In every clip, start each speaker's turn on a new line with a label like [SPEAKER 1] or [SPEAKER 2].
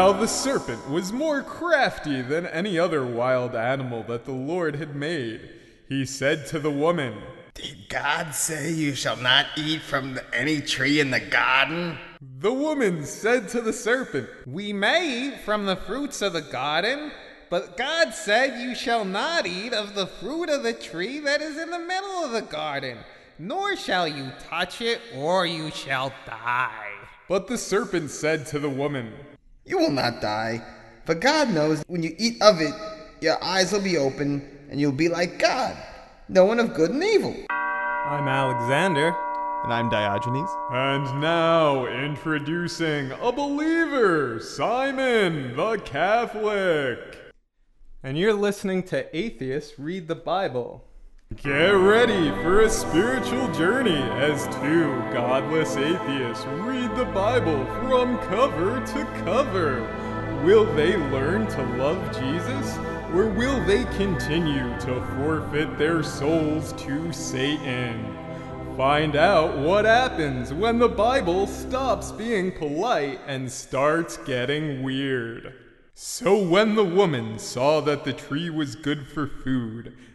[SPEAKER 1] Now the serpent was more crafty than any other wild animal that the Lord had made. He said to the woman,
[SPEAKER 2] Did God say you shall not eat from the- any tree in the garden?
[SPEAKER 1] The woman said to the serpent,
[SPEAKER 3] We may eat from the fruits of the garden, but God said, You shall not eat of the fruit of the tree that is in the middle of the garden, nor shall you touch it, or you shall die.
[SPEAKER 1] But the serpent said to the woman,
[SPEAKER 2] You will not die, for God knows when you eat of it, your eyes will be open, and you'll be like God, knowing of good and evil.
[SPEAKER 4] I'm Alexander.
[SPEAKER 5] And I'm Diogenes.
[SPEAKER 1] And now introducing a believer, Simon the Catholic.
[SPEAKER 4] And you're listening to Atheists Read the Bible.
[SPEAKER 1] Get ready for a spiritual journey as two godless atheists read the Bible from cover to cover. Will they learn to love Jesus, or will they continue to forfeit their souls to Satan? Find out what happens when the Bible stops being polite and starts getting weird. So when the woman saw that the tree was good for food,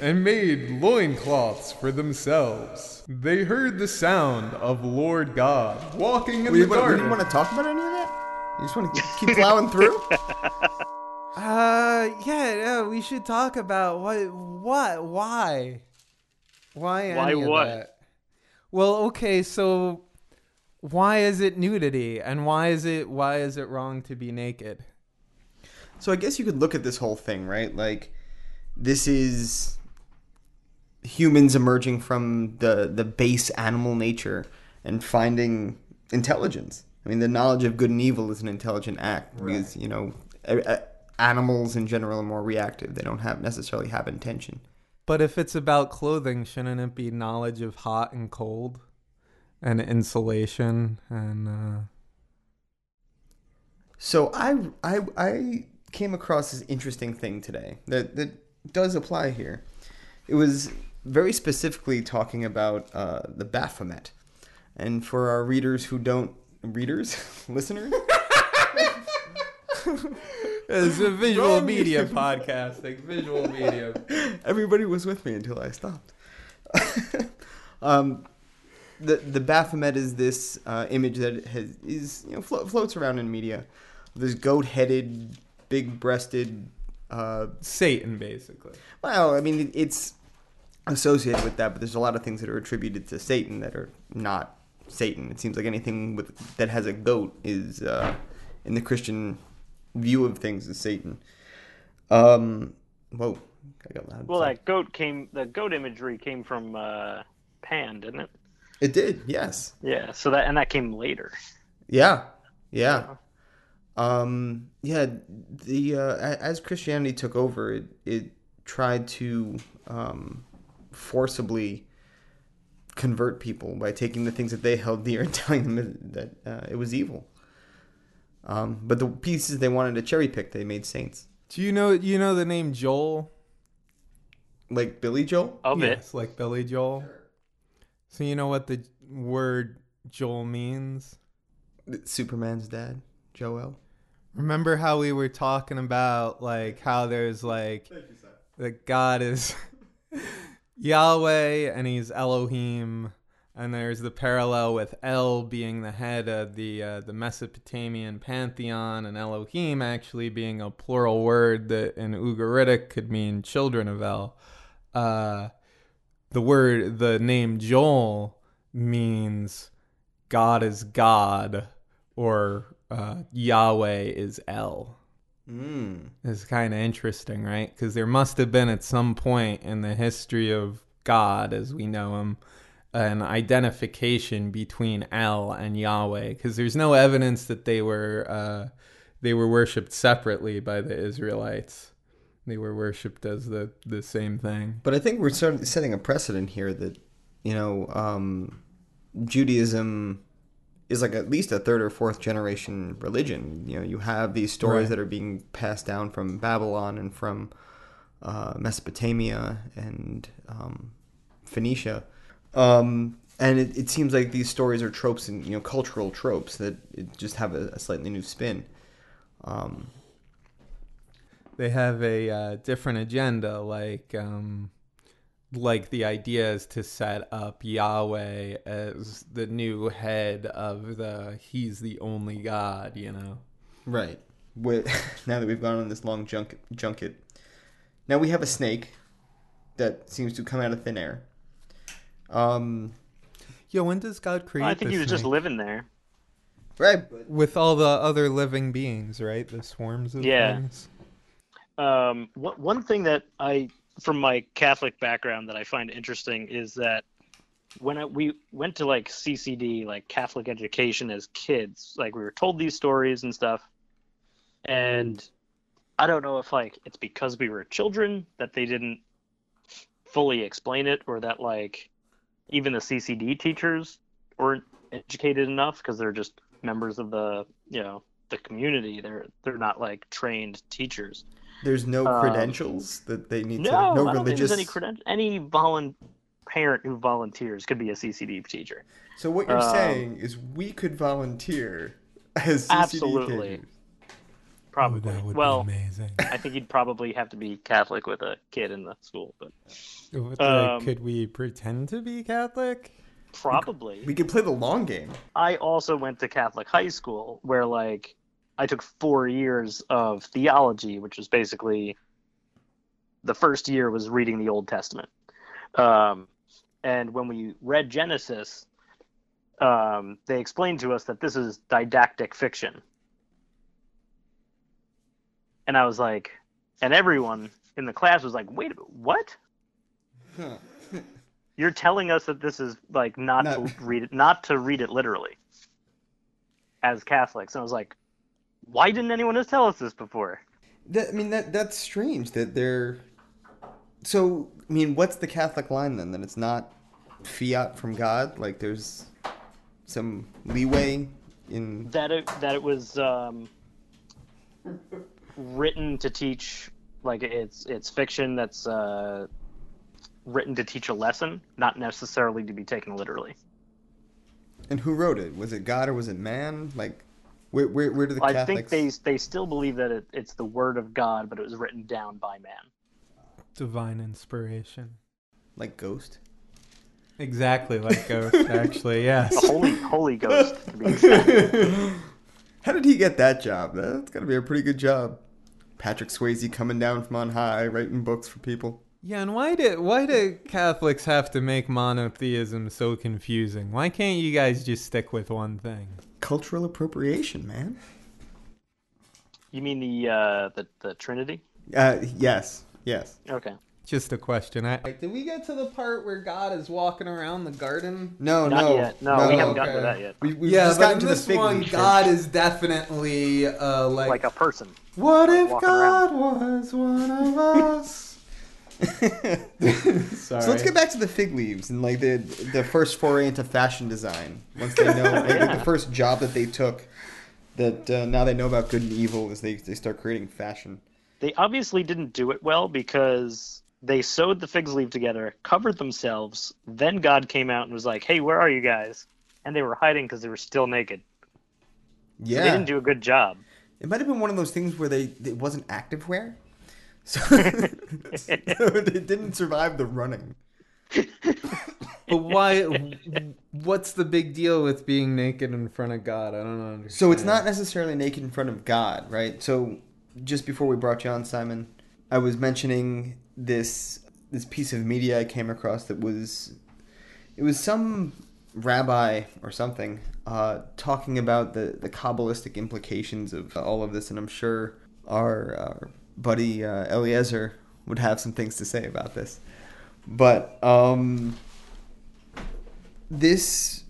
[SPEAKER 1] and made loincloths for themselves. They heard the sound of Lord God walking in
[SPEAKER 2] We
[SPEAKER 1] the
[SPEAKER 2] want, we
[SPEAKER 1] garden.
[SPEAKER 2] didn't want to talk about any of that? You just want to keep plowing through?
[SPEAKER 4] Uh, yeah, yeah, we should talk about what, what, why, why,
[SPEAKER 6] Why
[SPEAKER 4] any of
[SPEAKER 6] what?
[SPEAKER 4] that. Well, okay, so why is it nudity, and why is it why is it wrong to be naked?
[SPEAKER 2] So I guess you could look at this whole thing, right? Like this is humans emerging from the the base animal nature and finding intelligence. I mean, the knowledge of good and evil is an intelligent act because you know animals in general are more reactive. They don't have necessarily have intention.
[SPEAKER 4] But if it's about clothing, shouldn't it be knowledge of hot and cold, and insulation, and uh,
[SPEAKER 2] So I I I came across this interesting thing today that that does apply here. It was very specifically talking about uh, the Baphomet, and for our readers who don't readers listeners.
[SPEAKER 4] it's a visual media podcasting, visual media.
[SPEAKER 2] Everybody was with me until I stopped. um, the the Baphomet is this uh, image that has is you know flo- floats around in media. This goat-headed, big-breasted. Uh,
[SPEAKER 4] Satan, basically.
[SPEAKER 2] well, I mean, it's associated with that, but there's a lot of things that are attributed to Satan that are not Satan. It seems like anything with that has a goat is uh, in the Christian view of things is Satan. Um, whoa, I got loud.
[SPEAKER 6] Well,
[SPEAKER 2] Sorry.
[SPEAKER 6] that goat came. The goat imagery came from uh, Pan, didn't it?
[SPEAKER 2] it did, yes.
[SPEAKER 6] Yeah. So that and that came later.
[SPEAKER 2] Yeah, yeah, um, yeah. The uh, as Christianity took over, it it tried to um, forcibly convert people by taking the things that they held dear and telling them that uh, it was evil. Um, but the pieces they wanted to cherry pick, they made saints,
[SPEAKER 4] Do you know you know the name Joel?
[SPEAKER 2] like Billy Joel.
[SPEAKER 6] Of it.
[SPEAKER 4] yes, like Billy Joel. So you know what the word Joel means?
[SPEAKER 2] Superman's dad, Joel.
[SPEAKER 4] Remember how we were talking about like how there's like that God is Yahweh and he's Elohim and there's the parallel with El being the head of the uh, the Mesopotamian pantheon and Elohim actually being a plural word that in Ugaritic could mean children of El. Uh, the word the name Joel means God is God or uh, Yahweh is El.
[SPEAKER 2] Mm.
[SPEAKER 4] It's kind of interesting, right? Because there must have been at some point in the history of God, as we know him, an identification between El and Yahweh. Because there's no evidence that they were uh, they were worshipped separately by the Israelites. they were worshipped as the the same thing.
[SPEAKER 2] But I think we're sort of setting a precedent here that, you know, um, Judaism is like at least a third or fourth generation religion. You know, you have these stories
[SPEAKER 4] Right.
[SPEAKER 2] that are being passed down from Babylon and from uh, Mesopotamia and um, Phoenicia. Um, and it, it seems like these stories are tropes and, you know, cultural tropes that it just have a, a slightly new spin. Um,
[SPEAKER 4] They have a uh, different agenda, like um, like the idea is to set up Yahweh as the new head of the He's the only God. You know.
[SPEAKER 2] Right. With, now that we've gone on this long junket, junket, now we have a snake that seems to come out of thin air. Um,
[SPEAKER 4] Yo, when does God create?
[SPEAKER 6] I think
[SPEAKER 4] the
[SPEAKER 6] he was just living there.
[SPEAKER 2] right.
[SPEAKER 4] with all the other living beings, right? The swarms of
[SPEAKER 6] Yeah.
[SPEAKER 4] things.
[SPEAKER 6] Um, one one thing that I, from my Catholic background, that I find interesting is that when I, we went to like CCD, like Catholic education as kids, like we were told these stories and stuff, and I don't know if like it's because we were children that they didn't fully explain it, or that like even the CCD teachers weren't educated enough because they're just members of the you know the community. They're they're not like trained teachers.
[SPEAKER 2] There's no
[SPEAKER 6] Um,
[SPEAKER 2] credentials that they need
[SPEAKER 6] No,
[SPEAKER 2] to. No
[SPEAKER 6] I don't think
[SPEAKER 2] religious.
[SPEAKER 6] there's any creden- any volun- parent who volunteers could be a CCD teacher.
[SPEAKER 2] so what you're
[SPEAKER 6] um,
[SPEAKER 2] saying is we could volunteer as CCD
[SPEAKER 6] Absolutely.
[SPEAKER 2] teachers.
[SPEAKER 6] Probably.
[SPEAKER 4] Oh,
[SPEAKER 6] well,
[SPEAKER 4] amazing.
[SPEAKER 6] I think you'd probably have to be Catholic with a kid in the school, but
[SPEAKER 4] What,
[SPEAKER 6] Um,
[SPEAKER 4] could we pretend to be Catholic?
[SPEAKER 6] probably.
[SPEAKER 2] We could play the long game.
[SPEAKER 6] I also went to Catholic high school where like I took 4 years of theology, which was basically the first year was reading the Old Testament. Um, and when we read Genesis, um, they explained to us that this is didactic fiction. And I was like, and everyone in the class was like, wait, a minute, what?
[SPEAKER 2] Huh.
[SPEAKER 6] You're telling us that this is like not,
[SPEAKER 2] Not-
[SPEAKER 6] to read it, not to read it literally, as Catholics. And I was like, why didn't anyone just tell us this before?
[SPEAKER 2] That, I mean that that's strange that they're. So I mean, what's the Catholic line then? That it's not fiat from God. Like there's some leeway in.
[SPEAKER 6] That it that it was um, written to teach, like it's it's fiction that's uh, written to teach a lesson, not necessarily to be taken literally.
[SPEAKER 2] And who wrote it? Was it God or was it man? Like, where where, where do the
[SPEAKER 6] I
[SPEAKER 2] Catholics?
[SPEAKER 6] think they they still believe that it, it's the word of God, but it was written down by man.
[SPEAKER 4] Divine inspiration.
[SPEAKER 2] like Ghost.
[SPEAKER 4] Exactly like Ghost, actually. Yes.
[SPEAKER 6] The Holy Holy Ghost to be.
[SPEAKER 2] How did he get that job? That's got to be a pretty good job. Patrick Swayze coming down from on high, writing books for people.
[SPEAKER 4] Yeah, and why do why do Catholics have to make monotheism so confusing? Why can't you guys just stick with one thing?
[SPEAKER 2] Cultural appropriation, man.
[SPEAKER 6] You mean the uh, the the Trinity?
[SPEAKER 2] Uh, yes, yes.
[SPEAKER 6] Okay.
[SPEAKER 4] Just a question. I, did we get to the part where God is walking around the garden?
[SPEAKER 2] No,
[SPEAKER 6] Not
[SPEAKER 2] no,
[SPEAKER 6] yet. No, we haven't gotten to that yet.
[SPEAKER 2] We, we've
[SPEAKER 4] yeah,
[SPEAKER 2] just
[SPEAKER 4] but
[SPEAKER 2] gotten
[SPEAKER 4] in
[SPEAKER 2] to the
[SPEAKER 4] this
[SPEAKER 2] fig
[SPEAKER 4] one,
[SPEAKER 2] leaf.
[SPEAKER 4] God is definitely uh, like.
[SPEAKER 6] Like a person.
[SPEAKER 4] what if
[SPEAKER 6] walking
[SPEAKER 4] God was one of us?
[SPEAKER 2] So let's get back to the fig leaves and like the the first foray into fashion design. Once they know like, the first job that they took, that uh, now they know about good and evil is they they start creating fashion.
[SPEAKER 6] They obviously didn't do it well because they sewed the fig leaf together, covered themselves. Then God came out and was like, "Hey, where are you guys?" And they were hiding because they were still naked. So
[SPEAKER 2] Yeah,
[SPEAKER 6] They didn't do a good job.
[SPEAKER 2] it might have been one of those things where they it wasn't active wear, so, so they didn't survive the running.
[SPEAKER 4] But why? What's the big deal with being naked in front of God? I don't understand.
[SPEAKER 2] So it's not necessarily naked in front of God, right? So just before we brought you on, Simon, I was mentioning this this piece of media I came across that was it was some rabbi or something uh, talking about the the kabbalistic implications of all of this, and I'm sure our, our buddy uh, Eliezer would have some things to say about this. But um, this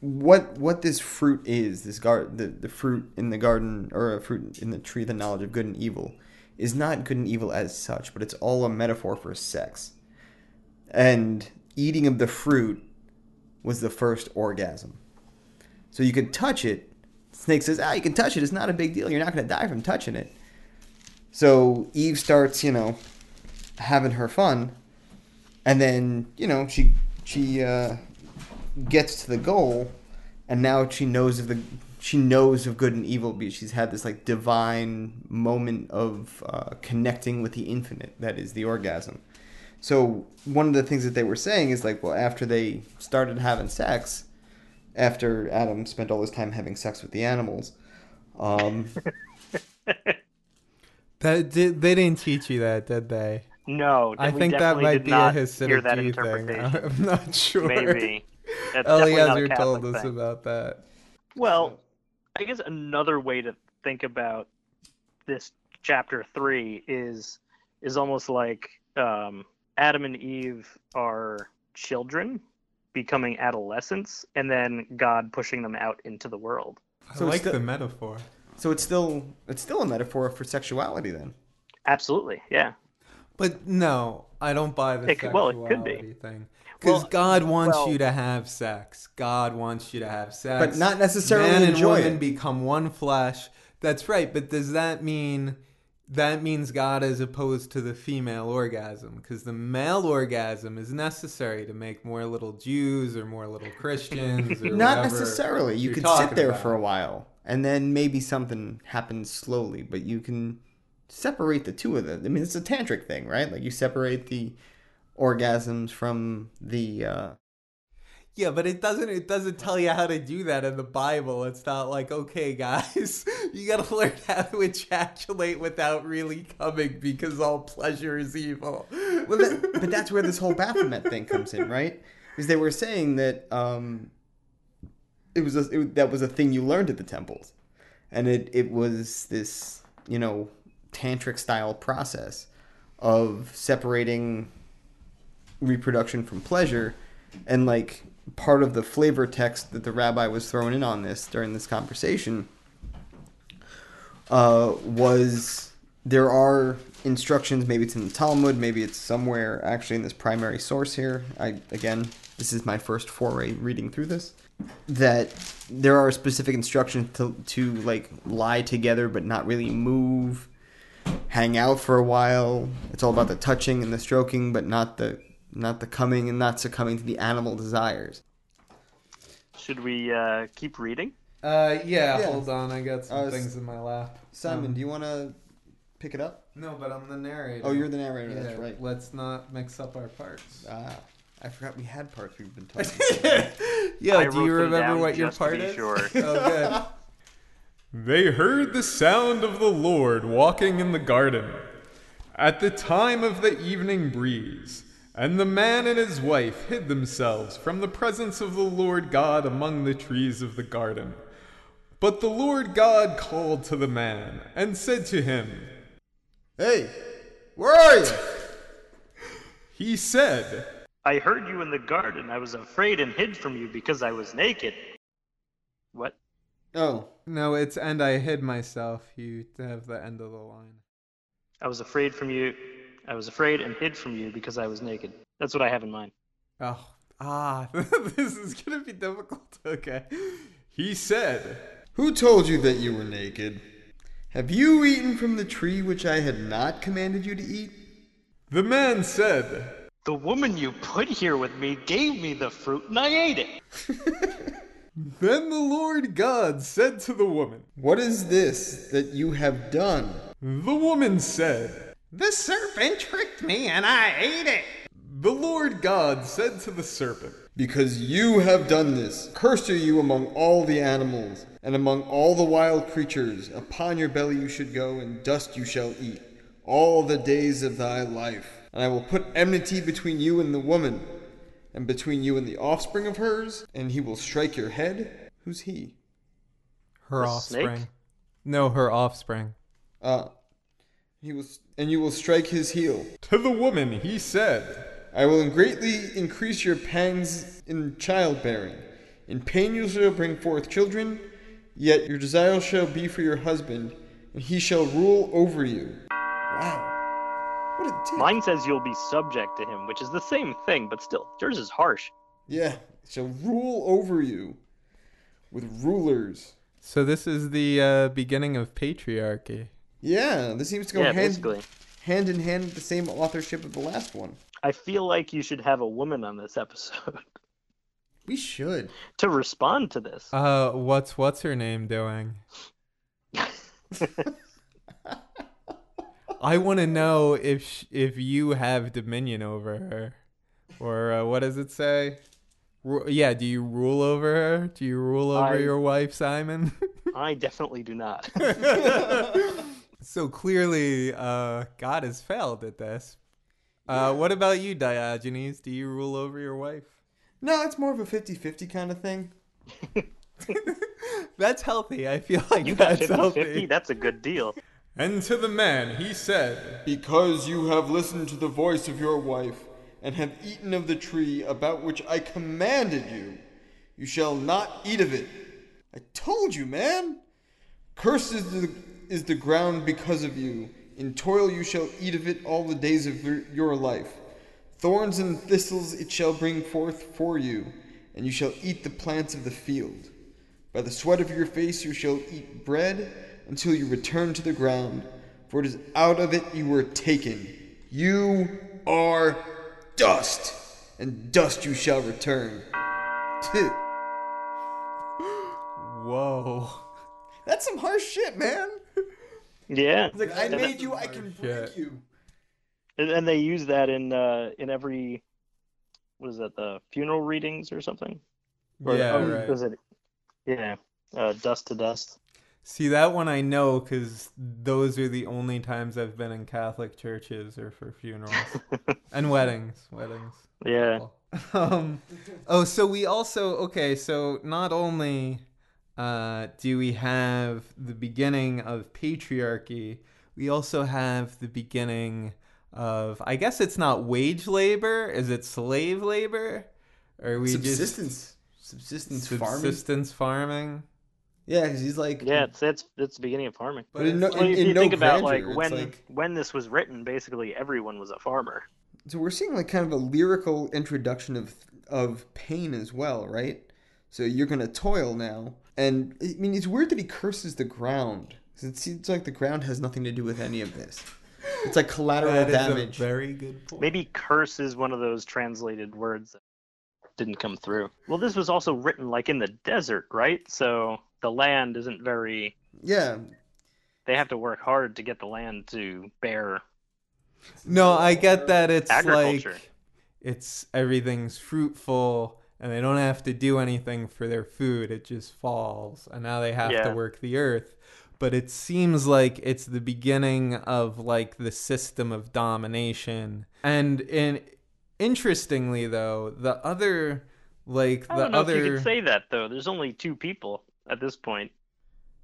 [SPEAKER 2] what what this fruit is this gar the, the fruit in the garden or a fruit in the tree the knowledge of good and evil is not good and evil as such, but it's all a metaphor for sex. And eating of the fruit was the first orgasm. So you could touch it. Snake says, ah, you can touch it. It's not a big deal. You're not going to die from touching it. So Eve starts, you know, having her fun. And then, you know, she she uh, gets to the goal and now she knows of the she knows of good and evil because she's had this like divine moment of uh, connecting with the infinite that is the orgasm so one of the things that they were saying is like well after they started having sex after adam spent all his time having sex with the animals um,
[SPEAKER 4] That did, they didn't teach you that, did they?
[SPEAKER 6] No,
[SPEAKER 4] I
[SPEAKER 6] we
[SPEAKER 4] think that might be a
[SPEAKER 6] not
[SPEAKER 4] Hasidic
[SPEAKER 6] hear that
[SPEAKER 4] Jew thing. I'm not sure.
[SPEAKER 6] Maybe. That's definitely
[SPEAKER 4] Eliezer told
[SPEAKER 6] Catholic
[SPEAKER 4] us
[SPEAKER 6] thing.
[SPEAKER 4] about that.
[SPEAKER 6] Well, I guess another way to think about this chapter three is is almost like um, Adam and Eve are children becoming adolescents, and then God pushing them out into the world.
[SPEAKER 4] I
[SPEAKER 2] So
[SPEAKER 4] like
[SPEAKER 2] the-
[SPEAKER 4] the metaphor.
[SPEAKER 2] So it's still it's still a metaphor for sexuality then
[SPEAKER 6] Absolutely, yeah.
[SPEAKER 4] But no, I don't buy the
[SPEAKER 6] It could- well, it could be.
[SPEAKER 4] sexuality thing. Because
[SPEAKER 6] Well,
[SPEAKER 4] God wants
[SPEAKER 6] well-
[SPEAKER 4] you to have sex. God wants you to have sex.
[SPEAKER 2] But not necessarily
[SPEAKER 4] Man and
[SPEAKER 2] enjoy
[SPEAKER 4] woman
[SPEAKER 2] it.
[SPEAKER 4] become one flesh. That's right. But does that mean that means God as opposed to the female orgasm? Because the male orgasm is necessary to make more little Jews or more little Christians. Or
[SPEAKER 2] not necessarily you
[SPEAKER 4] you're
[SPEAKER 2] could sit there
[SPEAKER 4] about.
[SPEAKER 2] for a while and then maybe something happens slowly but you can separate the two of them i mean it's a tantric thing right like you separate the orgasms from the uh
[SPEAKER 4] Yeah, but it doesn't it doesn't tell you how to do that in the Bible. It's not like, okay, guys, you gotta learn how to ejaculate without really coming because all pleasure is evil.
[SPEAKER 2] well, that, but that's where this whole Baphomet thing comes in, right? Because they were saying that um, it was a, it, that was a thing you learned at the temples, and it it was this you know tantric style process of separating reproduction from pleasure, and like part of the flavor text that the rabbi was throwing in on this during this conversation uh, was there are instructions. Maybe it's in the Talmud. Maybe it's somewhere actually in this primary source here. I again, this is my first foray reading through this. That there are specific instructions to to like lie together but not really move, hang out for a while. It's all about the touching and the stroking, but not the not the coming and not succumbing to the animal desires.
[SPEAKER 6] Should we uh, keep reading?
[SPEAKER 4] Uh, yeah,
[SPEAKER 2] Yeah.
[SPEAKER 4] hold on, I got some
[SPEAKER 2] Uh,
[SPEAKER 4] things in my lap.
[SPEAKER 2] Simon,
[SPEAKER 4] Um,
[SPEAKER 2] do you want to pick it up?
[SPEAKER 4] No, but I'm the narrator.
[SPEAKER 2] Oh, you're the narrator.
[SPEAKER 4] Yeah,
[SPEAKER 2] That's right.
[SPEAKER 4] Let's not mix up our parts.
[SPEAKER 2] Ah, I forgot we had parts we've been talking. about.
[SPEAKER 4] yeah,
[SPEAKER 6] I
[SPEAKER 4] do you remember what your part
[SPEAKER 6] be
[SPEAKER 4] is?
[SPEAKER 6] sure.
[SPEAKER 4] oh, good.
[SPEAKER 1] They heard the sound of the Lord walking in the garden at the time of the evening breeze. And the man and his wife hid themselves from the presence of the Lord God among the trees of the garden. But the Lord God called to the man and said to him,
[SPEAKER 2] hey, where are you?
[SPEAKER 1] He said,
[SPEAKER 6] I heard you in the garden. I was afraid and hid from you because I was naked. What?
[SPEAKER 2] Oh,
[SPEAKER 4] No, it's and I hid myself. You have the end of the line.
[SPEAKER 6] I was afraid from you. I was afraid and hid from you because I was naked. That's what I have in mind.
[SPEAKER 4] Oh, ah, this is gonna be difficult. Okay.
[SPEAKER 1] He said,
[SPEAKER 2] who told you that you were naked? Have you eaten from the tree which I had not commanded you to eat?
[SPEAKER 1] The man said,
[SPEAKER 6] The woman you put here with me gave me the fruit and I ate it.
[SPEAKER 1] Then the Lord God said to the woman,
[SPEAKER 2] What is this that you have done?
[SPEAKER 1] The woman said,
[SPEAKER 3] The serpent tricked me and I ate it.
[SPEAKER 1] The Lord God said to the serpent,
[SPEAKER 2] Because you have done this, cursed are you among all the animals, and among all the wild creatures. Upon your belly you should go, and dust you shall eat, all the days of thy life. And I will put enmity between you and the woman, and between you and the offspring of hers, and he will strike your head. Who's he?
[SPEAKER 4] Her
[SPEAKER 6] The
[SPEAKER 4] offspring.
[SPEAKER 6] snake?
[SPEAKER 4] No, her offspring.
[SPEAKER 2] Uh, he will, and you will strike his heel.
[SPEAKER 1] To the woman he said,
[SPEAKER 2] I will greatly increase your pangs in childbearing. In pain you shall bring forth children, yet your desire shall be for your husband, and he shall rule over you. Wow. What a dick.
[SPEAKER 6] Mine says you'll be subject to him, which is the same thing, but still, yours is harsh.
[SPEAKER 2] Yeah. Shall rule over you with rulers.
[SPEAKER 4] So this is the uh, beginning of patriarchy.
[SPEAKER 2] Yeah, this seems to go
[SPEAKER 6] yeah,
[SPEAKER 2] hand,
[SPEAKER 6] basically.
[SPEAKER 2] hand in hand with the same authorship of the last one.
[SPEAKER 6] I feel like you should have a woman on this episode
[SPEAKER 2] We should.
[SPEAKER 6] to respond to this.
[SPEAKER 4] Uh, what's what's her name doing? I want to know if sh- if you have dominion over her, or uh, what does it say? Ru- yeah, do you rule over her? Do you rule over
[SPEAKER 6] I-
[SPEAKER 4] your wife, Simon?
[SPEAKER 6] I definitely do not.
[SPEAKER 4] so clearly, uh, God has failed at this. Uh, what about you, Diogenes? Do you rule over your wife?
[SPEAKER 2] No, it's more of a 50-50 kind of thing.
[SPEAKER 4] That's healthy. I feel like
[SPEAKER 6] You got
[SPEAKER 4] that's
[SPEAKER 6] 50
[SPEAKER 4] healthy.
[SPEAKER 6] 50, that's a good deal.
[SPEAKER 1] And to the man he said,
[SPEAKER 2] Because you have listened to the voice of your wife, and have eaten of the tree about which I commanded you, you shall not eat of it. I told you, man. Cursed is the, is the ground because of you. In toil you shall eat of it all the days of your, your life. Thorns and thistles it shall bring forth for you, and you shall eat the plants of the field. By the sweat of your face you shall eat bread until you return to the ground, for it is out of it you were taken. You are dust, and dust you shall return.
[SPEAKER 4] Whoa.
[SPEAKER 2] That's some harsh shit, man.
[SPEAKER 6] Yeah.
[SPEAKER 2] It's like I made you, I can break you.
[SPEAKER 6] And, and they use that in uh, in every what is that the funeral readings or something? Or,
[SPEAKER 4] yeah,
[SPEAKER 6] oh,
[SPEAKER 4] right.
[SPEAKER 6] Was it? Yeah, uh, dust to dust.
[SPEAKER 4] See that one I know because those are the only times I've been in Catholic churches or for funerals and weddings. Weddings.
[SPEAKER 6] Yeah.
[SPEAKER 4] Um. Oh, so we also okay. So not only uh, do we have the beginning of patriarchy, we also have the beginning of I guess it's not wage labor. Is it slave labor? Or we
[SPEAKER 2] Subsistence. Subsistence
[SPEAKER 4] just
[SPEAKER 2] farming.
[SPEAKER 4] subsistence farming?
[SPEAKER 2] Yeah, because he's like.
[SPEAKER 6] Yeah, it's it's it's the beginning of farming.
[SPEAKER 2] But in no,
[SPEAKER 6] Well,
[SPEAKER 2] in,
[SPEAKER 6] if
[SPEAKER 2] in
[SPEAKER 6] you
[SPEAKER 2] no
[SPEAKER 6] think about like when
[SPEAKER 2] like-
[SPEAKER 6] when this was written, basically everyone was a farmer.
[SPEAKER 2] so we're seeing like kind of a lyrical introduction of of pain as well, right? So you're gonna toil now, and I mean it's weird that he curses the ground. 'cause It seems like the ground has nothing to do with any of this. It's like collateral
[SPEAKER 4] That is
[SPEAKER 2] damage.
[SPEAKER 4] a very good point.
[SPEAKER 6] Maybe curse is one of those translated words that didn't come through. Well, this was also written like in the desert, right? So the land isn't very.
[SPEAKER 2] yeah,
[SPEAKER 6] They have to work hard to get the land to bear.
[SPEAKER 4] No, I get that it's
[SPEAKER 6] Agriculture.
[SPEAKER 4] like it's everything's fruitful and they don't have to do anything for their food. It just falls and now they have to work the earth. But it seems like it's the beginning of like the system of domination. And in interestingly though, the other like
[SPEAKER 6] I
[SPEAKER 4] the
[SPEAKER 6] don't know
[SPEAKER 4] other
[SPEAKER 6] if you could say that though. There's only two people at this point.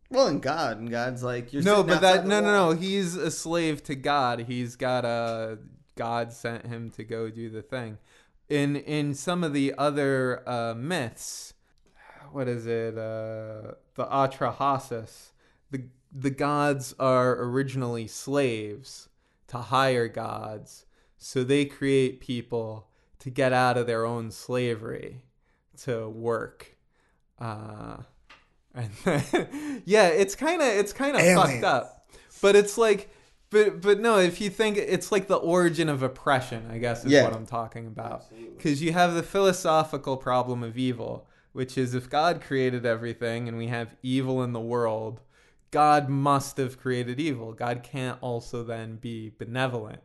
[SPEAKER 2] well, and God, and God's like you're
[SPEAKER 4] no, but that no, no, no. He's a slave to God. He's got a God sent him to go do the thing. In in some of the other uh, myths, what is it? Uh, the Atrahasis. The the gods are originally slaves to higher gods, so they create people to get out of their own slavery to work. Uh, and then, yeah, it's kind of it's kind of fucked up, but it's like, but but no, if you think it's like the origin of oppression, I guess is
[SPEAKER 2] Yeah.
[SPEAKER 4] what I'm talking about, because you have the philosophical problem of evil, which is if God created everything and we have evil in the world, God must have created evil. God can't also then be benevolent.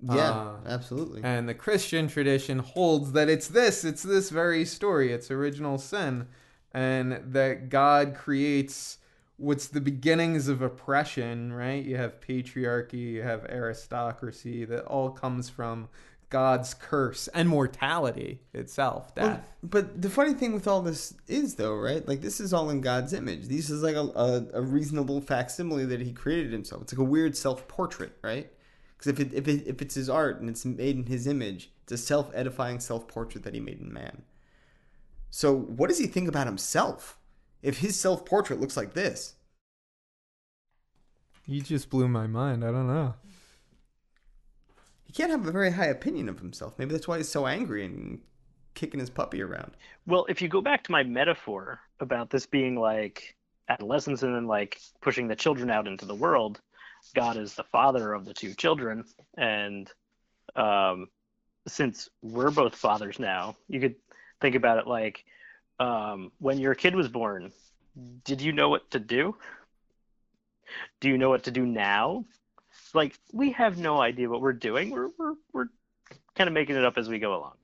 [SPEAKER 2] Yeah,
[SPEAKER 4] Uh,
[SPEAKER 2] absolutely.
[SPEAKER 4] And the Christian tradition holds that it's this, it's this very story, it's original sin, and that God creates what's the beginnings of oppression, right? You have patriarchy, you have aristocracy, that all comes from God's curse and mortality itself,
[SPEAKER 2] Well, but the funny thing with all this is, though, right? Like this is all in God's image. This is like a, a, a reasonable facsimile that He created Himself. It's like a weird self-portrait, right? Because if it, if it, if it's His art and it's made in His image, it's a self-edifying self-portrait that He made in man. So what does He think about Himself? If His self-portrait looks like this,
[SPEAKER 4] You just blew my mind. I don't know.
[SPEAKER 2] Can't have a very high opinion of himself. Maybe that's why he's so angry and kicking his puppy around.
[SPEAKER 6] Well, if you go back to my metaphor about this being like adolescence and then like pushing the children out into the world, God is the father of the two children, and um, since we're both fathers now, you could think about it like um, when your kid was born, did you know what to do? Do you know what to do now? Like we have no idea what we're doing. We're we're we're kind of making it up as we go along.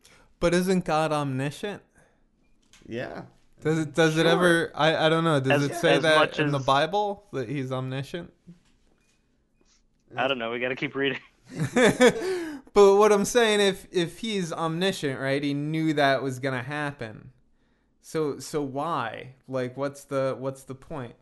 [SPEAKER 4] But isn't God omniscient?
[SPEAKER 2] Yeah.
[SPEAKER 4] Does it does it ever I, I don't know, does
[SPEAKER 6] As-
[SPEAKER 4] it say that
[SPEAKER 6] much
[SPEAKER 4] in the Bible that he's omniscient?
[SPEAKER 6] I don't know. We got to keep reading.
[SPEAKER 4] but what I'm saying if if he's omniscient, right? He knew that was going to happen. So so why? Like what's the what's the point?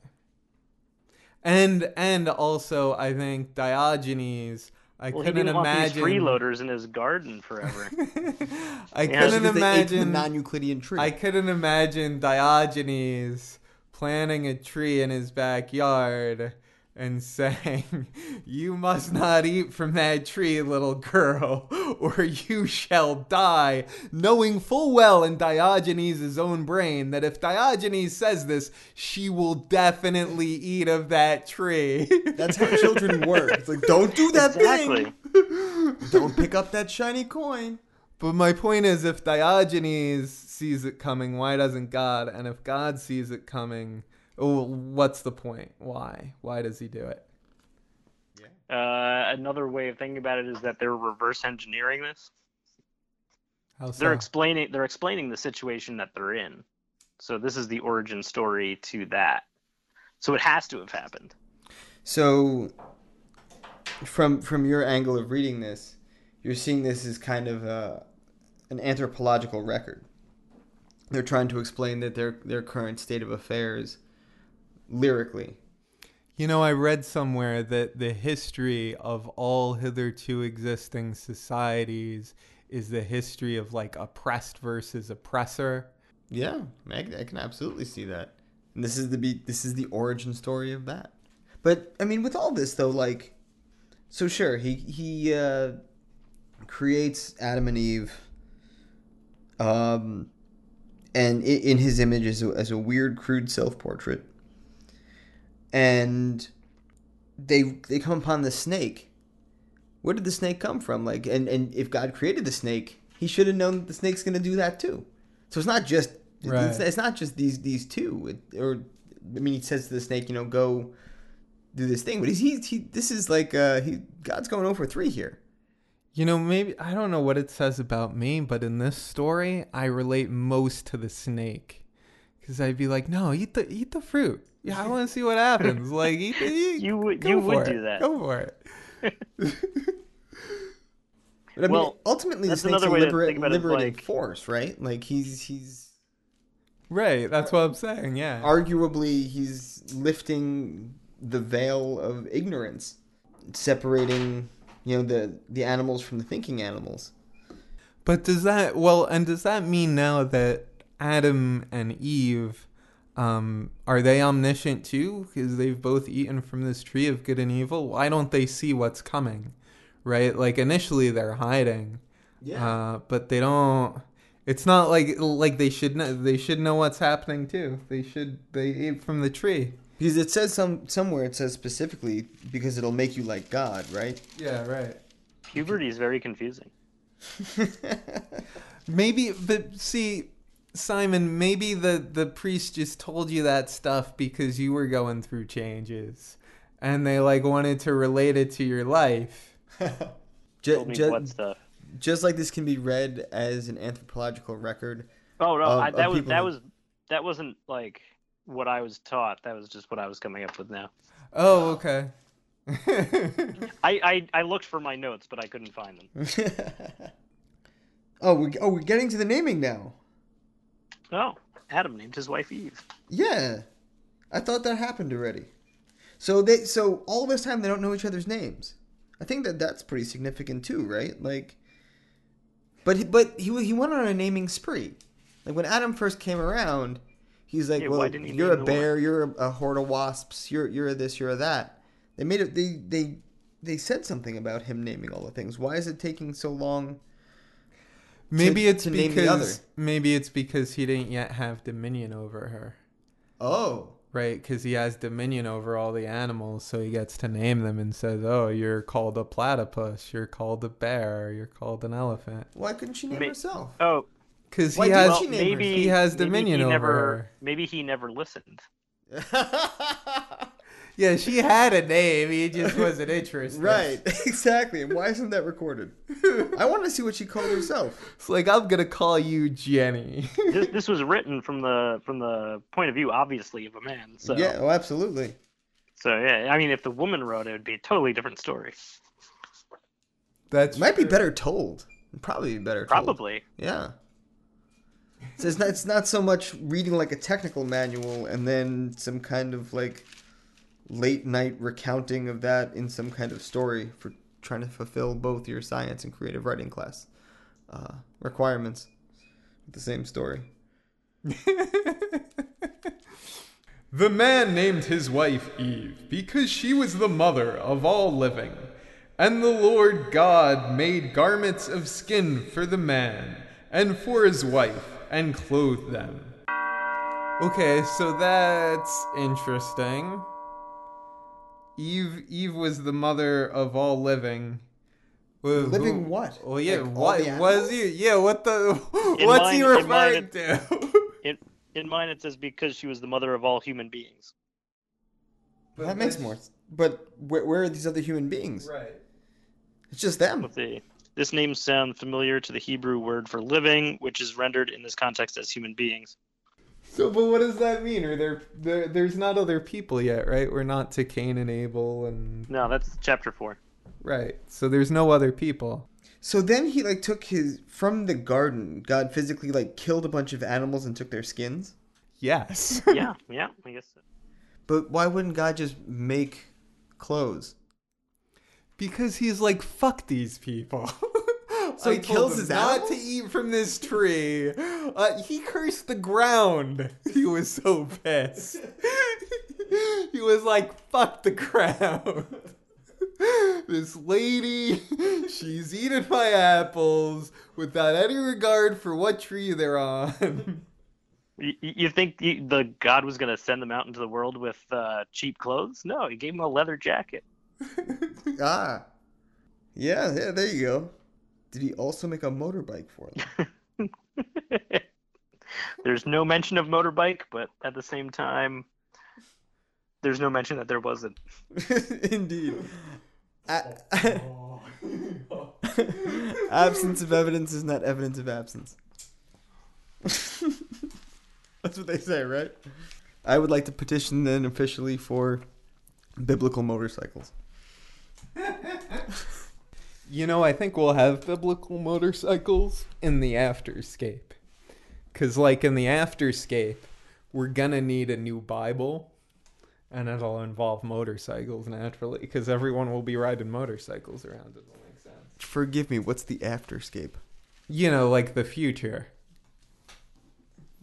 [SPEAKER 4] And and also I think Diogenes I
[SPEAKER 6] Well,
[SPEAKER 4] couldn't
[SPEAKER 6] didn't want these
[SPEAKER 4] imagine
[SPEAKER 6] freeloaders in his garden forever.
[SPEAKER 4] I
[SPEAKER 6] Yeah,
[SPEAKER 4] couldn't
[SPEAKER 2] Because they ate from the
[SPEAKER 4] imagine
[SPEAKER 2] non-Euclidean tree.
[SPEAKER 4] I couldn't imagine Diogenes planting a tree in his backyard and saying, You must not eat from that tree, little girl, or you shall die, knowing full well in Diogenes' own brain that if Diogenes says this, she will definitely eat of that tree.
[SPEAKER 2] That's how children work. It's like, don't do that
[SPEAKER 6] exactly.
[SPEAKER 2] thing. Don't pick up that shiny coin.
[SPEAKER 4] But my point is, if Diogenes sees it coming, why doesn't God? And if God sees it coming, what's the point? Why? Why does he do it?
[SPEAKER 6] Uh, another way of thinking about it is that they're reverse engineering this.
[SPEAKER 4] How so?
[SPEAKER 6] They're explaining they're explaining the situation that they're in. So this is the origin story to that. So it has to have happened.
[SPEAKER 2] So, from from your angle of reading this, you're seeing this as kind of a, an anthropological record. They're trying to explain that their their current state of affairs lyrically.
[SPEAKER 4] You know, I read somewhere that the history of all hitherto existing societies is the history of like oppressed versus oppressor.
[SPEAKER 2] Yeah, I, I can absolutely see that. And this is the be- this is the origin story of that. But I mean, with all this though, like, so sure, he he uh, creates Adam and Eve, um, and in his image as a, as a weird, crude self portrait, and they they come upon the snake. Where did the snake come from? Like, and and if God created the snake, He should have known that the snake's going to do that too. So it's not just it's,
[SPEAKER 4] Right.
[SPEAKER 2] it's not just these these two. It, or I mean, he says to the snake, you know, go do this thing. But he's he, he this is like uh, he God's going over three here.
[SPEAKER 4] You know, maybe I don't know what it says about me, but in this story, I relate most to the snake because I'd be like, "No, eat the eat the fruit. Yeah, I want to see what happens. Like, eat the, eat,
[SPEAKER 6] You would- you would
[SPEAKER 4] it.
[SPEAKER 6] do that.
[SPEAKER 4] Go for it."
[SPEAKER 2] But I mean,
[SPEAKER 6] Well,
[SPEAKER 2] ultimately, the
[SPEAKER 6] that's
[SPEAKER 2] snake's
[SPEAKER 6] another
[SPEAKER 2] a
[SPEAKER 6] way to think about
[SPEAKER 2] liberating
[SPEAKER 6] like-
[SPEAKER 2] force, right? Like he's he's
[SPEAKER 4] Right. That's what I'm saying. Yeah.
[SPEAKER 2] arguably he's lifting the veil of ignorance, separating you know the the animals from the thinking animals.
[SPEAKER 4] But does that well, and does that mean now that Adam and Eve um, are they omniscient too? Because they've both eaten from this tree of good and evil. Why don't they see what's coming? Right? Like initially they're hiding, uh, but they don't. It's not like like they should know. They should know what's happening too. They should. They ate from the tree.
[SPEAKER 2] Because it says some somewhere it says specifically because it'll make you like God, right?
[SPEAKER 4] Yeah. Right.
[SPEAKER 6] Puberty is very confusing.
[SPEAKER 4] Maybe, but see, Simon, maybe the the priest just told you that stuff because you were going through changes, and they like wanted to relate it to your life.
[SPEAKER 2] Ju-
[SPEAKER 6] Told me
[SPEAKER 2] ju-
[SPEAKER 6] what stuff.
[SPEAKER 2] just like this can be read as an anthropological record.
[SPEAKER 6] Oh no,
[SPEAKER 2] of-
[SPEAKER 6] I, that was that
[SPEAKER 2] who-
[SPEAKER 6] was that wasn't like what I was taught. That was just what I was coming up with now.
[SPEAKER 4] Oh, okay.
[SPEAKER 6] I I, I looked for my notes, but I couldn't find them.
[SPEAKER 2] oh, we oh we're getting to the naming now.
[SPEAKER 6] Oh, Adam named his wife Eve.
[SPEAKER 2] Yeah, I thought that happened already. So they so all this time they don't know each other's names. I think that that's pretty significant too, right? Like, but he, but he he went on a naming spree. Like when Adam first came around, he's like,
[SPEAKER 6] Yeah,
[SPEAKER 2] "Well, you're a bear, you're a, a horde of wasps, you're you're a this, you're a that." They made it. They they they said something about him naming all the things. Why is it taking so long?
[SPEAKER 4] Maybe it's
[SPEAKER 2] to name the other.
[SPEAKER 4] because maybe it's because he didn't yet have dominion over her,
[SPEAKER 2] Oh,
[SPEAKER 4] right? Because he has dominion over all the animals, so he gets to name them and says, "Oh, you're called a platypus. You're called a bear. You're called an elephant."
[SPEAKER 2] why couldn't she name
[SPEAKER 6] Ma-
[SPEAKER 2] herself?
[SPEAKER 6] Oh,
[SPEAKER 4] Because he
[SPEAKER 2] didn't
[SPEAKER 4] has
[SPEAKER 6] well, maybe
[SPEAKER 4] He has dominion
[SPEAKER 6] he
[SPEAKER 4] over her.
[SPEAKER 6] Maybe he never listened.
[SPEAKER 4] yeah, she had a name. He just wasn't interested.
[SPEAKER 2] right, exactly. And why isn't that recorded? I want to see what she called herself.
[SPEAKER 4] It's like I'm gonna call you Jenny.
[SPEAKER 6] this, this was written from the from the point of view, obviously, of a man. So
[SPEAKER 2] Yeah, oh, absolutely.
[SPEAKER 6] so yeah. I mean, if the woman wrote it, it'd be a totally different story.
[SPEAKER 4] That
[SPEAKER 2] It might be better told. Probably be better told.
[SPEAKER 6] Probably.
[SPEAKER 2] Yeah. So it's not, it's not so much reading like a technical manual and then some kind of like late night recounting of that in some kind of story for trying to fulfill both your science and creative writing class uh, requirements with the same story.
[SPEAKER 1] The man named his wife Eve because she was the mother of all living. And the Lord God made garments of skin for the man and for his wife and clothed them.
[SPEAKER 4] Okay, so that's interesting. Eve Eve was the mother of all living. Well,
[SPEAKER 2] Living
[SPEAKER 4] who-
[SPEAKER 2] what?
[SPEAKER 4] Well, yeah,
[SPEAKER 2] Like
[SPEAKER 4] what was
[SPEAKER 2] animals?
[SPEAKER 4] he? Yeah, what the?
[SPEAKER 6] In
[SPEAKER 4] what's he
[SPEAKER 6] mine- in mine
[SPEAKER 4] referring to?
[SPEAKER 6] In in mine, it says because she was the mother of all human beings.
[SPEAKER 2] that makes more. But where, where are these other human beings?
[SPEAKER 4] Right.
[SPEAKER 2] It's just them.
[SPEAKER 6] Let's. This name sounds familiar to the Hebrew word for living, which is rendered in this context as human beings.
[SPEAKER 4] So, but what does that mean? Are there, there? There's not other people yet, right? We're not to Cain and Abel, and
[SPEAKER 6] No, that's chapter four.
[SPEAKER 4] right. So there's no other people.
[SPEAKER 2] So then he like took his from the garden. God physically like killed a bunch of animals and took their skins.
[SPEAKER 4] Yes.
[SPEAKER 6] Yeah, yeah, I guess. So.
[SPEAKER 2] But why wouldn't God just make clothes?
[SPEAKER 4] Because he's like, fuck these people.
[SPEAKER 2] So he
[SPEAKER 4] I told
[SPEAKER 2] kills
[SPEAKER 4] them
[SPEAKER 2] his
[SPEAKER 4] not
[SPEAKER 2] animals?
[SPEAKER 4] to eat from this tree. Uh, he cursed the ground. He was so pissed. he was like, fuck the ground. this lady, she's eating my apples without any regard for what tree they're on.
[SPEAKER 6] You, you think you, the God was going to send them out into the world with uh, cheap clothes? No, he gave them a leather jacket.
[SPEAKER 2] Ah, yeah, yeah. There you go. Did he also make a motorbike for them?
[SPEAKER 6] There's no mention of motorbike, but at the same time, there's no mention that there wasn't.
[SPEAKER 2] Indeed. A- oh. absence of evidence is not evidence of absence. That's what they say, right? I would like to petition then officially for biblical motorcycles.
[SPEAKER 4] You know, I think we'll have biblical motorcycles in the afterscape. Because, like, in the afterscape, we're gonna need a new Bible. And it'll involve motorcycles naturally. Because everyone will be riding motorcycles around. It will make sense.
[SPEAKER 2] Forgive me, what's the afterscape?
[SPEAKER 4] You know, like the future.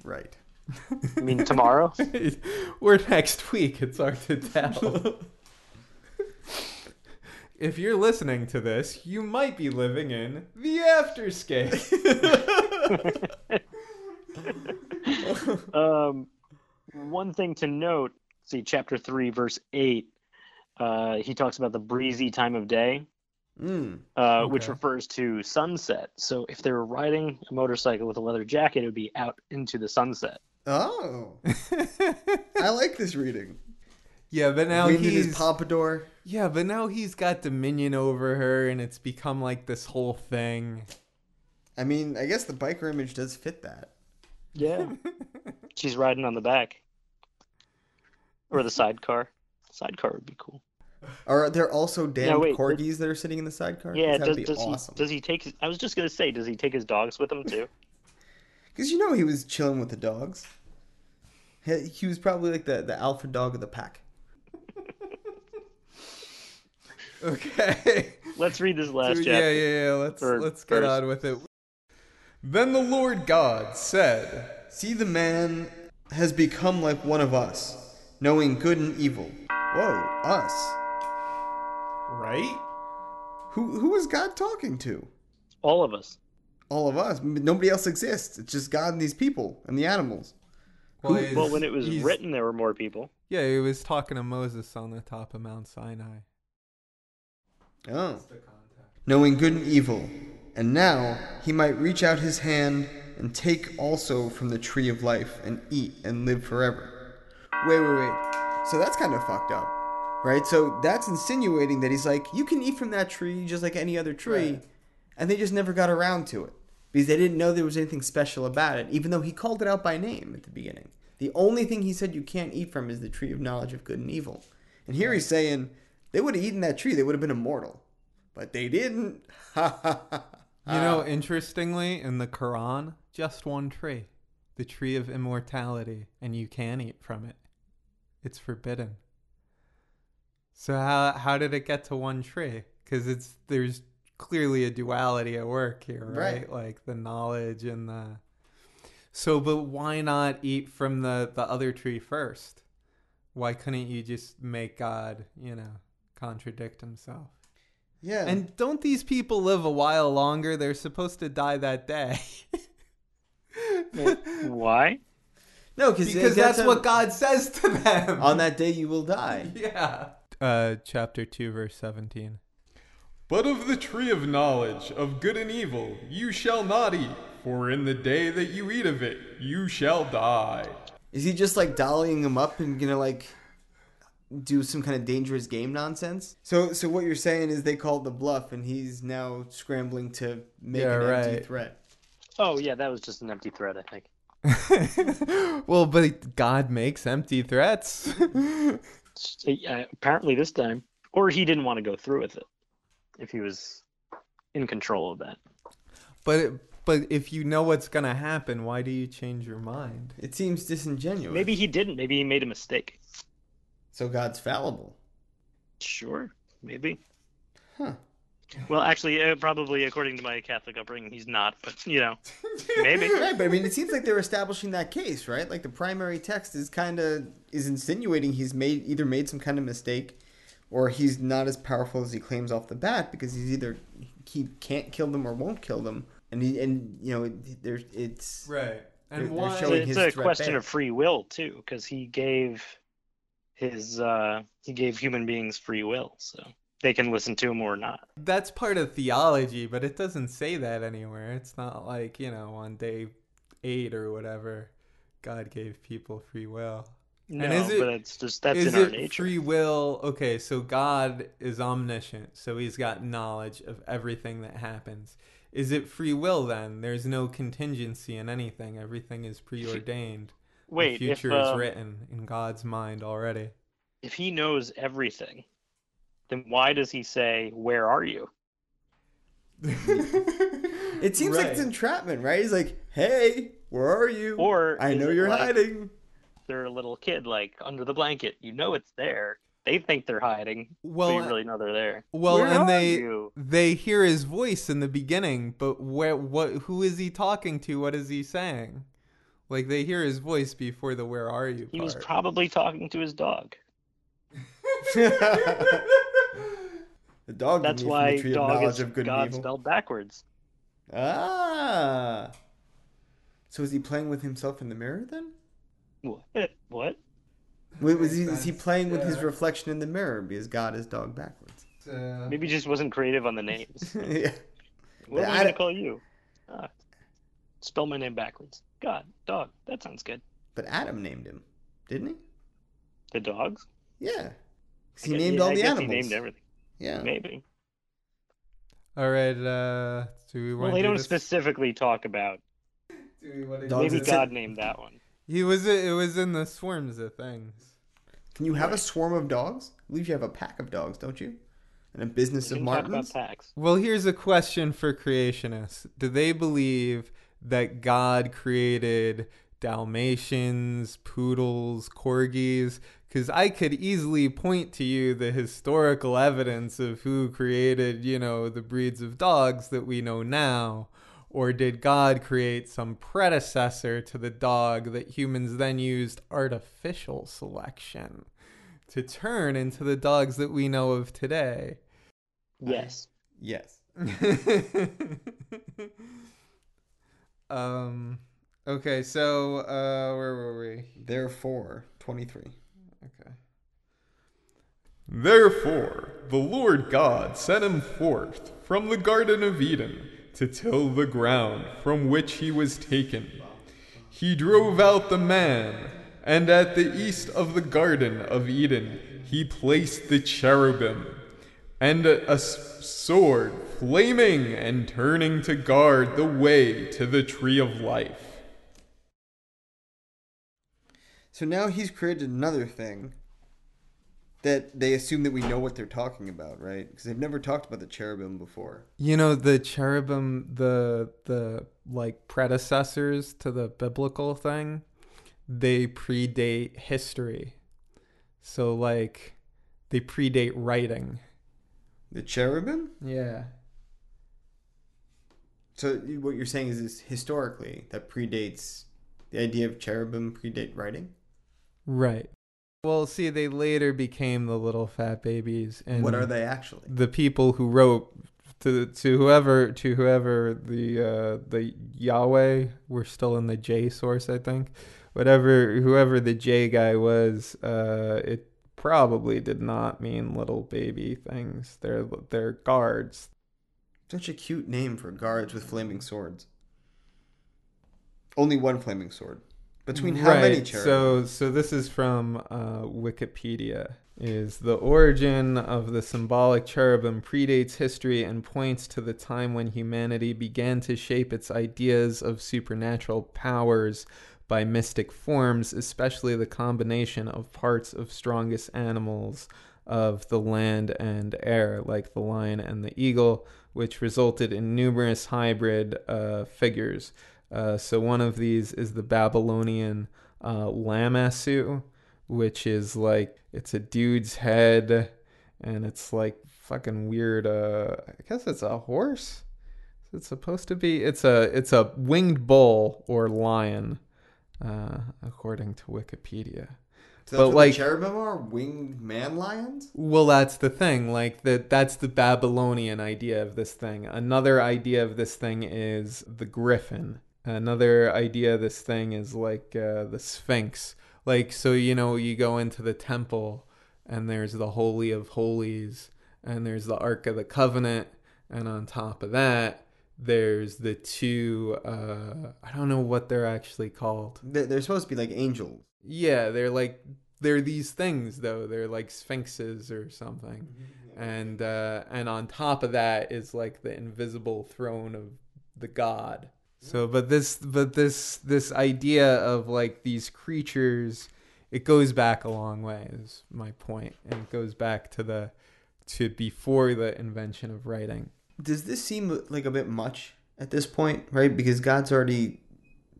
[SPEAKER 2] Right.
[SPEAKER 6] I mean, tomorrow?
[SPEAKER 4] We're next week. It's hard to tell. if you're listening to this, you might be living in the afterscape.
[SPEAKER 6] um, one thing to note see, chapter 3, verse 8, uh, he talks about the breezy time of day.
[SPEAKER 2] Mm.
[SPEAKER 6] uh, which refers to sunset. So if they were riding a motorcycle with a leather jacket, it would be out into the sunset.
[SPEAKER 2] Oh, I like this reading.
[SPEAKER 4] Yeah, but now
[SPEAKER 2] Wind
[SPEAKER 4] he's
[SPEAKER 2] his pompadour.
[SPEAKER 4] yeah, but now he's got dominion over her, and it's become like this whole thing.
[SPEAKER 2] I mean, I guess the biker image does fit that.
[SPEAKER 6] Yeah. She's riding on the back. Or the sidecar. Sidecar would be cool.
[SPEAKER 2] Are there also damned
[SPEAKER 6] wait,
[SPEAKER 2] corgis that are sitting in the sidecar?
[SPEAKER 6] Yeah,
[SPEAKER 2] that
[SPEAKER 6] does,
[SPEAKER 2] would be
[SPEAKER 6] does
[SPEAKER 2] awesome.
[SPEAKER 6] he does he take his I was just gonna say, does he take his dogs with him too?
[SPEAKER 2] Because you know he was chilling with the dogs. He, he was probably like the, the alpha dog of the pack.
[SPEAKER 4] Okay.
[SPEAKER 6] Let's read this last chapter.
[SPEAKER 4] yeah, yeah. Let's let's get
[SPEAKER 6] verse.
[SPEAKER 4] on with it.
[SPEAKER 1] Then the Lord God said,
[SPEAKER 2] See, the man has become like one of us, knowing good and evil. Whoa, us.
[SPEAKER 4] Right?
[SPEAKER 2] Who who is God talking to?
[SPEAKER 6] All of us.
[SPEAKER 2] All of us. Nobody else exists. It's just God and these people and the animals.
[SPEAKER 4] Well,
[SPEAKER 2] Who-
[SPEAKER 6] Well, when it was written, there were more people.
[SPEAKER 4] Yeah, he was talking to Moses on the top of Mount Sinai.
[SPEAKER 2] Oh. Knowing good and evil. And now he might reach out his hand and take also from the tree of life and eat and live forever. Wait, wait, wait. So that's kind of fucked up. Right? So that's insinuating that he's like, you can eat from that tree just like any other tree.
[SPEAKER 4] Right.
[SPEAKER 2] And they just never got around to it. Because they didn't know there was anything special about it, even though he called it out by name at the beginning. The only thing he said you can't eat from is the tree of knowledge of good and evil. And here he's saying they would have eaten that tree, they would have been immortal. But they didn't.
[SPEAKER 4] You know, interestingly, in the Quran, just one tree, the tree of immortality, and you can eat from it. It's forbidden. So how how did it get to one tree? Because it's there's clearly a duality at work here, right?
[SPEAKER 2] Right.
[SPEAKER 4] Like the knowledge and the. So, but why not eat from the the other tree first? Why couldn't you just make God, you know, contradict himself?
[SPEAKER 2] Yeah.
[SPEAKER 4] And don't these people live a while longer? They're supposed to die that day.
[SPEAKER 6] Why?
[SPEAKER 2] no,
[SPEAKER 4] because that's what God says to them.
[SPEAKER 2] On that day you will die.
[SPEAKER 4] yeah. Uh, chapter 2, verse 17.
[SPEAKER 1] But of the tree of knowledge of good and evil you shall not eat, for in the day that you eat of it you shall die.
[SPEAKER 2] Is he just like dollying him up and gonna like do some kind of dangerous game nonsense? So, so what you're saying is they called the bluff, and he's now scrambling to make
[SPEAKER 4] Yeah,
[SPEAKER 2] an empty threat.
[SPEAKER 6] Oh yeah, that was just an empty threat, I think.
[SPEAKER 4] well, but God makes empty threats.
[SPEAKER 6] Uh, apparently this time, or he didn't want to go through with it. If he was in control of that,
[SPEAKER 4] but it, but if you know what's gonna happen, why do you change your mind?
[SPEAKER 2] It seems disingenuous.
[SPEAKER 6] maybe he didn't. Maybe he made a mistake.
[SPEAKER 2] So. God's fallible.
[SPEAKER 6] Sure, maybe.
[SPEAKER 2] Huh.
[SPEAKER 6] Well, actually, uh, probably according to my Catholic upbringing, he's not. But you know, maybe.
[SPEAKER 2] Right, but I mean, it seems like they're establishing that case, right? Like the primary text is kind of is insinuating he's made either made some kind of mistake, or he's not as powerful as he claims off the bat because he's either he can't kill them or won't kill them, and he and you know there's it's
[SPEAKER 4] Right.
[SPEAKER 2] They're-
[SPEAKER 4] And
[SPEAKER 2] they're
[SPEAKER 4] why?
[SPEAKER 2] showing
[SPEAKER 6] it's
[SPEAKER 2] his
[SPEAKER 6] a question
[SPEAKER 2] there.
[SPEAKER 6] of free will too, because he gave his uh he gave human beings free will, so they can listen to him or not.
[SPEAKER 4] That's part of theology, but it doesn't say that anywhere. It's not like, you know, on day eight or whatever, God gave people free will.
[SPEAKER 6] No,
[SPEAKER 4] is it-
[SPEAKER 6] but it's just that's
[SPEAKER 4] is
[SPEAKER 6] in our nature.
[SPEAKER 4] free will? Okay, so God is omniscient, so he's got knowledge of everything that happens. Is it free will then? There's no contingency in anything. Everything is preordained.
[SPEAKER 6] Wait,
[SPEAKER 4] the
[SPEAKER 6] if
[SPEAKER 4] future is
[SPEAKER 6] uh,
[SPEAKER 4] written in God's mind already.
[SPEAKER 6] if he knows everything, then why does he say, "Where are you"?
[SPEAKER 2] it seems like it's entrapment, right? He's like, hey, where are you?
[SPEAKER 6] Or
[SPEAKER 2] I know you're
[SPEAKER 6] like
[SPEAKER 2] hiding.
[SPEAKER 6] They're a little kid, like under the blanket. You know it's there. They think they're hiding,
[SPEAKER 4] Well,
[SPEAKER 6] but you really know they're there.
[SPEAKER 4] Well,
[SPEAKER 6] Where
[SPEAKER 4] and
[SPEAKER 6] are
[SPEAKER 4] they
[SPEAKER 6] you?
[SPEAKER 4] they hear his voice in the beginning, but where what who is he talking to? What is he saying? Like they hear his voice before the "Where are you?"
[SPEAKER 6] He was probably talking to his dog.
[SPEAKER 2] the dog.
[SPEAKER 6] That's
[SPEAKER 2] gave me from
[SPEAKER 6] why
[SPEAKER 2] the tree
[SPEAKER 6] dog
[SPEAKER 2] knowledge
[SPEAKER 6] is
[SPEAKER 2] of good
[SPEAKER 6] God spelled backwards.
[SPEAKER 2] Ah. So is he playing with himself in the mirror then?
[SPEAKER 6] What? What?
[SPEAKER 2] Wait, was he, is he playing with his reflection in the mirror because God is dog backwards?
[SPEAKER 4] Uh,
[SPEAKER 6] Maybe he just wasn't creative on the names.
[SPEAKER 2] yeah.
[SPEAKER 6] What am
[SPEAKER 2] I
[SPEAKER 6] I gonna call you? Ah, spell my name backwards. God, dog. That sounds good.
[SPEAKER 2] But Adam named him, didn't he?
[SPEAKER 6] The dogs.
[SPEAKER 2] Yeah. 'Cause
[SPEAKER 6] I
[SPEAKER 2] He
[SPEAKER 6] guess-
[SPEAKER 2] named
[SPEAKER 6] yeah,
[SPEAKER 2] all
[SPEAKER 6] I
[SPEAKER 2] the
[SPEAKER 6] guess
[SPEAKER 2] animals.
[SPEAKER 6] He named everything.
[SPEAKER 2] Yeah.
[SPEAKER 6] Maybe.
[SPEAKER 4] all right. Uh, do we want
[SPEAKER 6] Well,
[SPEAKER 4] to
[SPEAKER 6] they
[SPEAKER 4] do
[SPEAKER 6] don't
[SPEAKER 4] this?
[SPEAKER 6] specifically talk about.
[SPEAKER 4] Do we wanna do
[SPEAKER 2] Dogs
[SPEAKER 6] Maybe
[SPEAKER 2] that
[SPEAKER 4] this?
[SPEAKER 2] sit-
[SPEAKER 6] God named that one.
[SPEAKER 4] He was. It was in the swarms of things.
[SPEAKER 2] Can you have a swarm of dogs? I believe you have a pack of dogs, don't you? And a business
[SPEAKER 6] We
[SPEAKER 2] of
[SPEAKER 6] can talk about
[SPEAKER 2] Martins?
[SPEAKER 6] packs.
[SPEAKER 4] Well, here's a question for creationists. Do they believe that God created Dalmatians, poodles, corgis? Because I could easily point to you the historical evidence of who created, you know, the breeds of dogs that we know now. Or did God create some predecessor to the dog that humans then used artificial selection to turn into the dogs that we know of today?
[SPEAKER 6] Yes.
[SPEAKER 2] Yes.
[SPEAKER 4] um. Okay, so uh, where were we?
[SPEAKER 2] Therefore, 23.
[SPEAKER 4] Okay.
[SPEAKER 1] Therefore, the Lord God sent him forth from the Garden of Eden to till the ground from which he was taken. He drove out the man, and at the east of the Garden of Eden he placed the cherubim, and a sword flaming and turning to guard the way to the tree of life.
[SPEAKER 2] So now he's created another thing that they assume that we know what they're talking about, right? Because they've never talked about the cherubim before.
[SPEAKER 4] You know the cherubim, the the like predecessors to the biblical thing, they predate history. So like, they predate writing.
[SPEAKER 2] The cherubim?
[SPEAKER 4] Yeah.
[SPEAKER 2] So what you're saying is this historically that predates the idea of cherubim predate writing?
[SPEAKER 4] Right. Well, see, they later became the little fat babies, and
[SPEAKER 2] what are they actually?
[SPEAKER 4] the people who wrote to to whoever to whoever the uh, the Yahweh we're still in the J source I think whatever whoever the J guy was uh, it probably did not mean little baby things they're they're guards
[SPEAKER 2] Such a cute name for guards with flaming swords. Only one flaming sword. Between how many cherubim?
[SPEAKER 4] So, so this is from uh, Wikipedia. Is the origin of the symbolic cherubim predates history and points to the time when humanity began to shape its ideas of supernatural powers by mystic forms, especially the combination of parts of strongest animals of the land and air, like the lion and the eagle, which resulted in numerous hybrid uh, figures. Uh, so one of these is the Babylonian uh, Lamassu, which is like it's a dude's head, and it's like fucking weird. Uh, I guess it's a horse. It's supposed to be. It's a it's a winged bull or lion, uh, according to Wikipedia.
[SPEAKER 2] So
[SPEAKER 4] but like-
[SPEAKER 2] cherubim are winged man lions.
[SPEAKER 4] Well, that's the thing. Like that that's the Babylonian idea of this thing. Another idea of this thing is the griffin. Another idea of this thing is like uh, the Sphinx. Like so you know, you go into the temple and there's the holy of holies and there's the ark of the covenant and on top of that there's the two uh I don't know what they're actually called.
[SPEAKER 2] They're supposed to be like angels.
[SPEAKER 4] Yeah, they're like they're these things though. They're like sphinxes or something. And uh and on top of that is like the invisible throne of the god. So but this but this this idea of like these creatures it goes back a long way is my. And it goes back to the to before the invention of writing.
[SPEAKER 2] Does this seem like a bit much at this point, right? Because God's already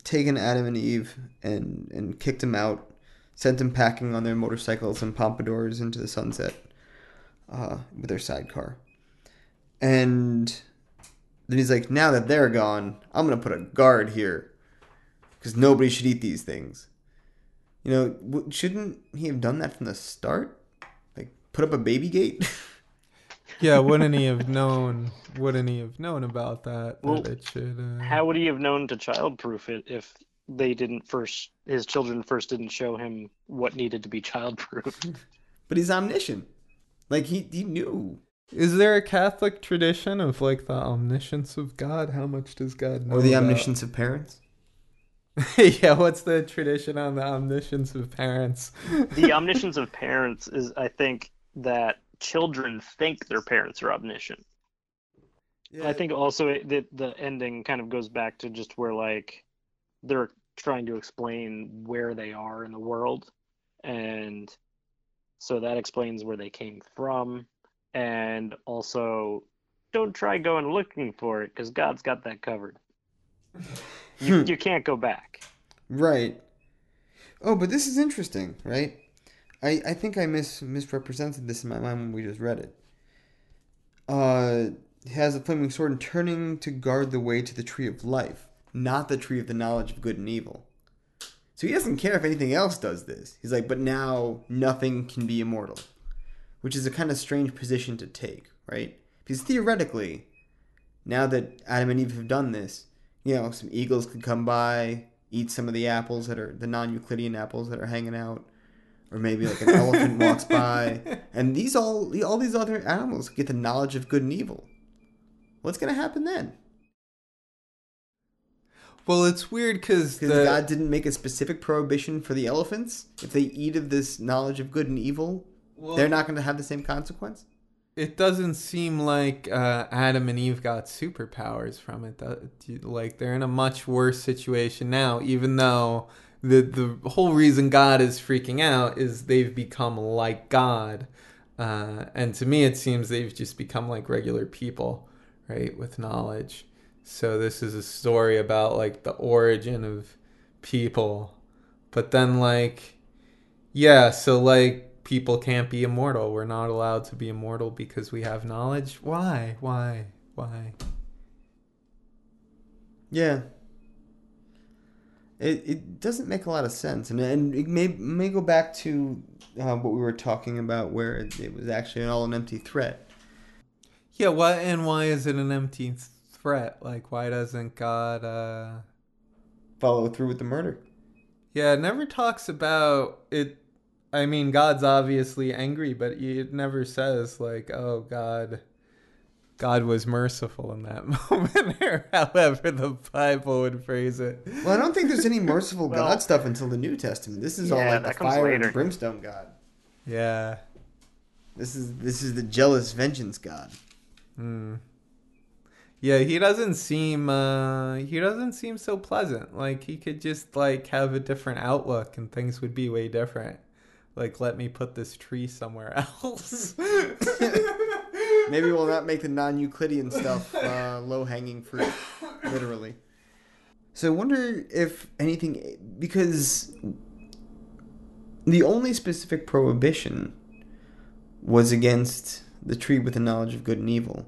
[SPEAKER 2] taken Adam and Eve and and kicked them out, sent them packing on their motorcycles and pompadours into the sunset uh, with their sidecar, and then he's like, "Now that they're gone, I'm gonna put a guard here, because nobody should eat these things." You know, shouldn't he have done that from the start? Like, put up a baby gate.
[SPEAKER 4] Yeah, wouldn't he have known wouldn't he have known about that?
[SPEAKER 6] Well,
[SPEAKER 4] that it should uh...
[SPEAKER 6] How would he have known to childproof it if they didn't first? His children first didn't show him what needed to be childproof.
[SPEAKER 2] but he's omniscient. Like he he knew.
[SPEAKER 4] Is there a Catholic tradition of like the omniscience of God? How much does God know?
[SPEAKER 2] Or the
[SPEAKER 4] about-
[SPEAKER 2] omniscience of parents.
[SPEAKER 4] yeah, what's the tradition on the omniscience of parents?
[SPEAKER 6] the omniscience of parents is, I think, that children think their parents are omniscient. Yeah. I think also it, that the ending kind of goes back to just where like they're trying to explain where they are in the world, and so that explains where they came from, and also don't try going looking for it because God's got that covered. You, you can't go back.
[SPEAKER 2] Right. Oh, but this is interesting, right? I, I think I mis misrepresented this in my mind when we just read it. Uh, he has a flaming sword and turning to guard the way to the tree of life, not the tree of the knowledge of good and evil. So he doesn't care if anything else does this. He's like, but now nothing can be immortal, which is a kind of strange position to take, right? Because theoretically, now that Adam and Eve have done this, you know, some eagles could come by, eat some of the apples that are the non-Euclidean apples that are hanging out, or maybe like an elephant walks by, and these all all these other animals get the knowledge of good and evil. What's gonna happen then?
[SPEAKER 4] Well, it's weird because
[SPEAKER 2] Because God didn't make a specific prohibition for the elephants. If they eat of this knowledge of good and evil, they're not going to have the same consequence.
[SPEAKER 4] it doesn't seem like uh, Adam and Eve got superpowers from it. Like they're in a much worse situation now, even though the the whole reason God is freaking out is they've become like God, uh, and to me it seems they've just become like regular people, right, with knowledge. So this is a story about like the origin of people, but then like, yeah, so like people can't be immortal. We're not allowed to be immortal because we have knowledge. Why? Why? Why?
[SPEAKER 2] Yeah. It, it doesn't make a lot of sense, and and it may may go back to uh, what we were talking about, where it, it was actually all an empty threat.
[SPEAKER 4] Yeah, why and why is it an empty threat? Like why doesn't God uh
[SPEAKER 2] Follow through with the murder.
[SPEAKER 4] Yeah, it never talks about it I mean God's obviously angry, but it never says like, "Oh, God God was merciful in that moment," or however the Bible would phrase it.
[SPEAKER 2] Well, I don't think there's any merciful
[SPEAKER 6] Well-
[SPEAKER 2] God stuff until the New Testament. This is all like the fire
[SPEAKER 6] later.
[SPEAKER 2] and brimstone God.
[SPEAKER 4] Yeah.
[SPEAKER 2] This is this is the jealous vengeance God.
[SPEAKER 4] Hmm. Yeah, he doesn't seem uh he doesn't seem so pleasant. Like he could just like have a different outlook and things would be way different. Like let me put this tree somewhere else.
[SPEAKER 2] Maybe we'll not make the non-Euclidean stuff uh, low-hanging fruit, literally. So I wonder if anything, because the only specific prohibition was against the tree with the knowledge of good and evil,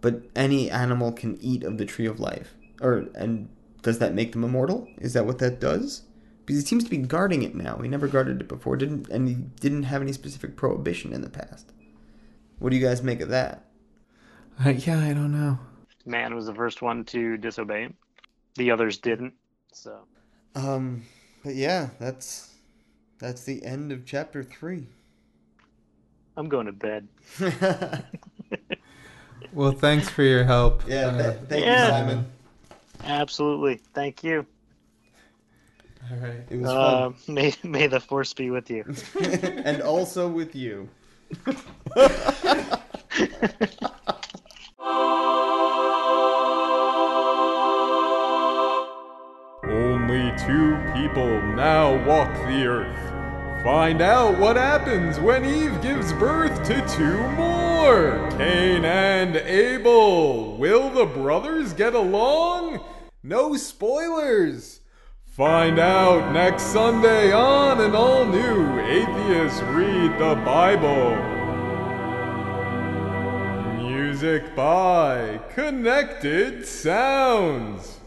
[SPEAKER 2] but any animal can eat of the tree of life. Or and does that make them immortal? Is that what that does? Because he seems to be guarding it now. He never guarded it before, didn't, and he didn't have any specific prohibition in the past. What do you guys make of that?
[SPEAKER 4] Uh, yeah, I don't know.
[SPEAKER 6] Man was the first one to disobey him. The others didn't. So
[SPEAKER 2] Um, but yeah, that's that's the end of chapter three.
[SPEAKER 6] I'm going to bed.
[SPEAKER 4] Well, thanks for your help.
[SPEAKER 2] th-
[SPEAKER 4] Uh,
[SPEAKER 2] thank
[SPEAKER 6] Yeah.
[SPEAKER 2] you, Simon.
[SPEAKER 6] Absolutely. Thank you.
[SPEAKER 4] all right.
[SPEAKER 2] It was
[SPEAKER 6] Uh, may may the force be with you.
[SPEAKER 2] and also with you.
[SPEAKER 1] Only two people now walk the earth. Find out what happens when Eve gives birth to two more Cain and Abel. Will the brothers get along? No spoilers. Find out next Sunday on an all new Atheists Read the Bible. Music by Connected Sounds.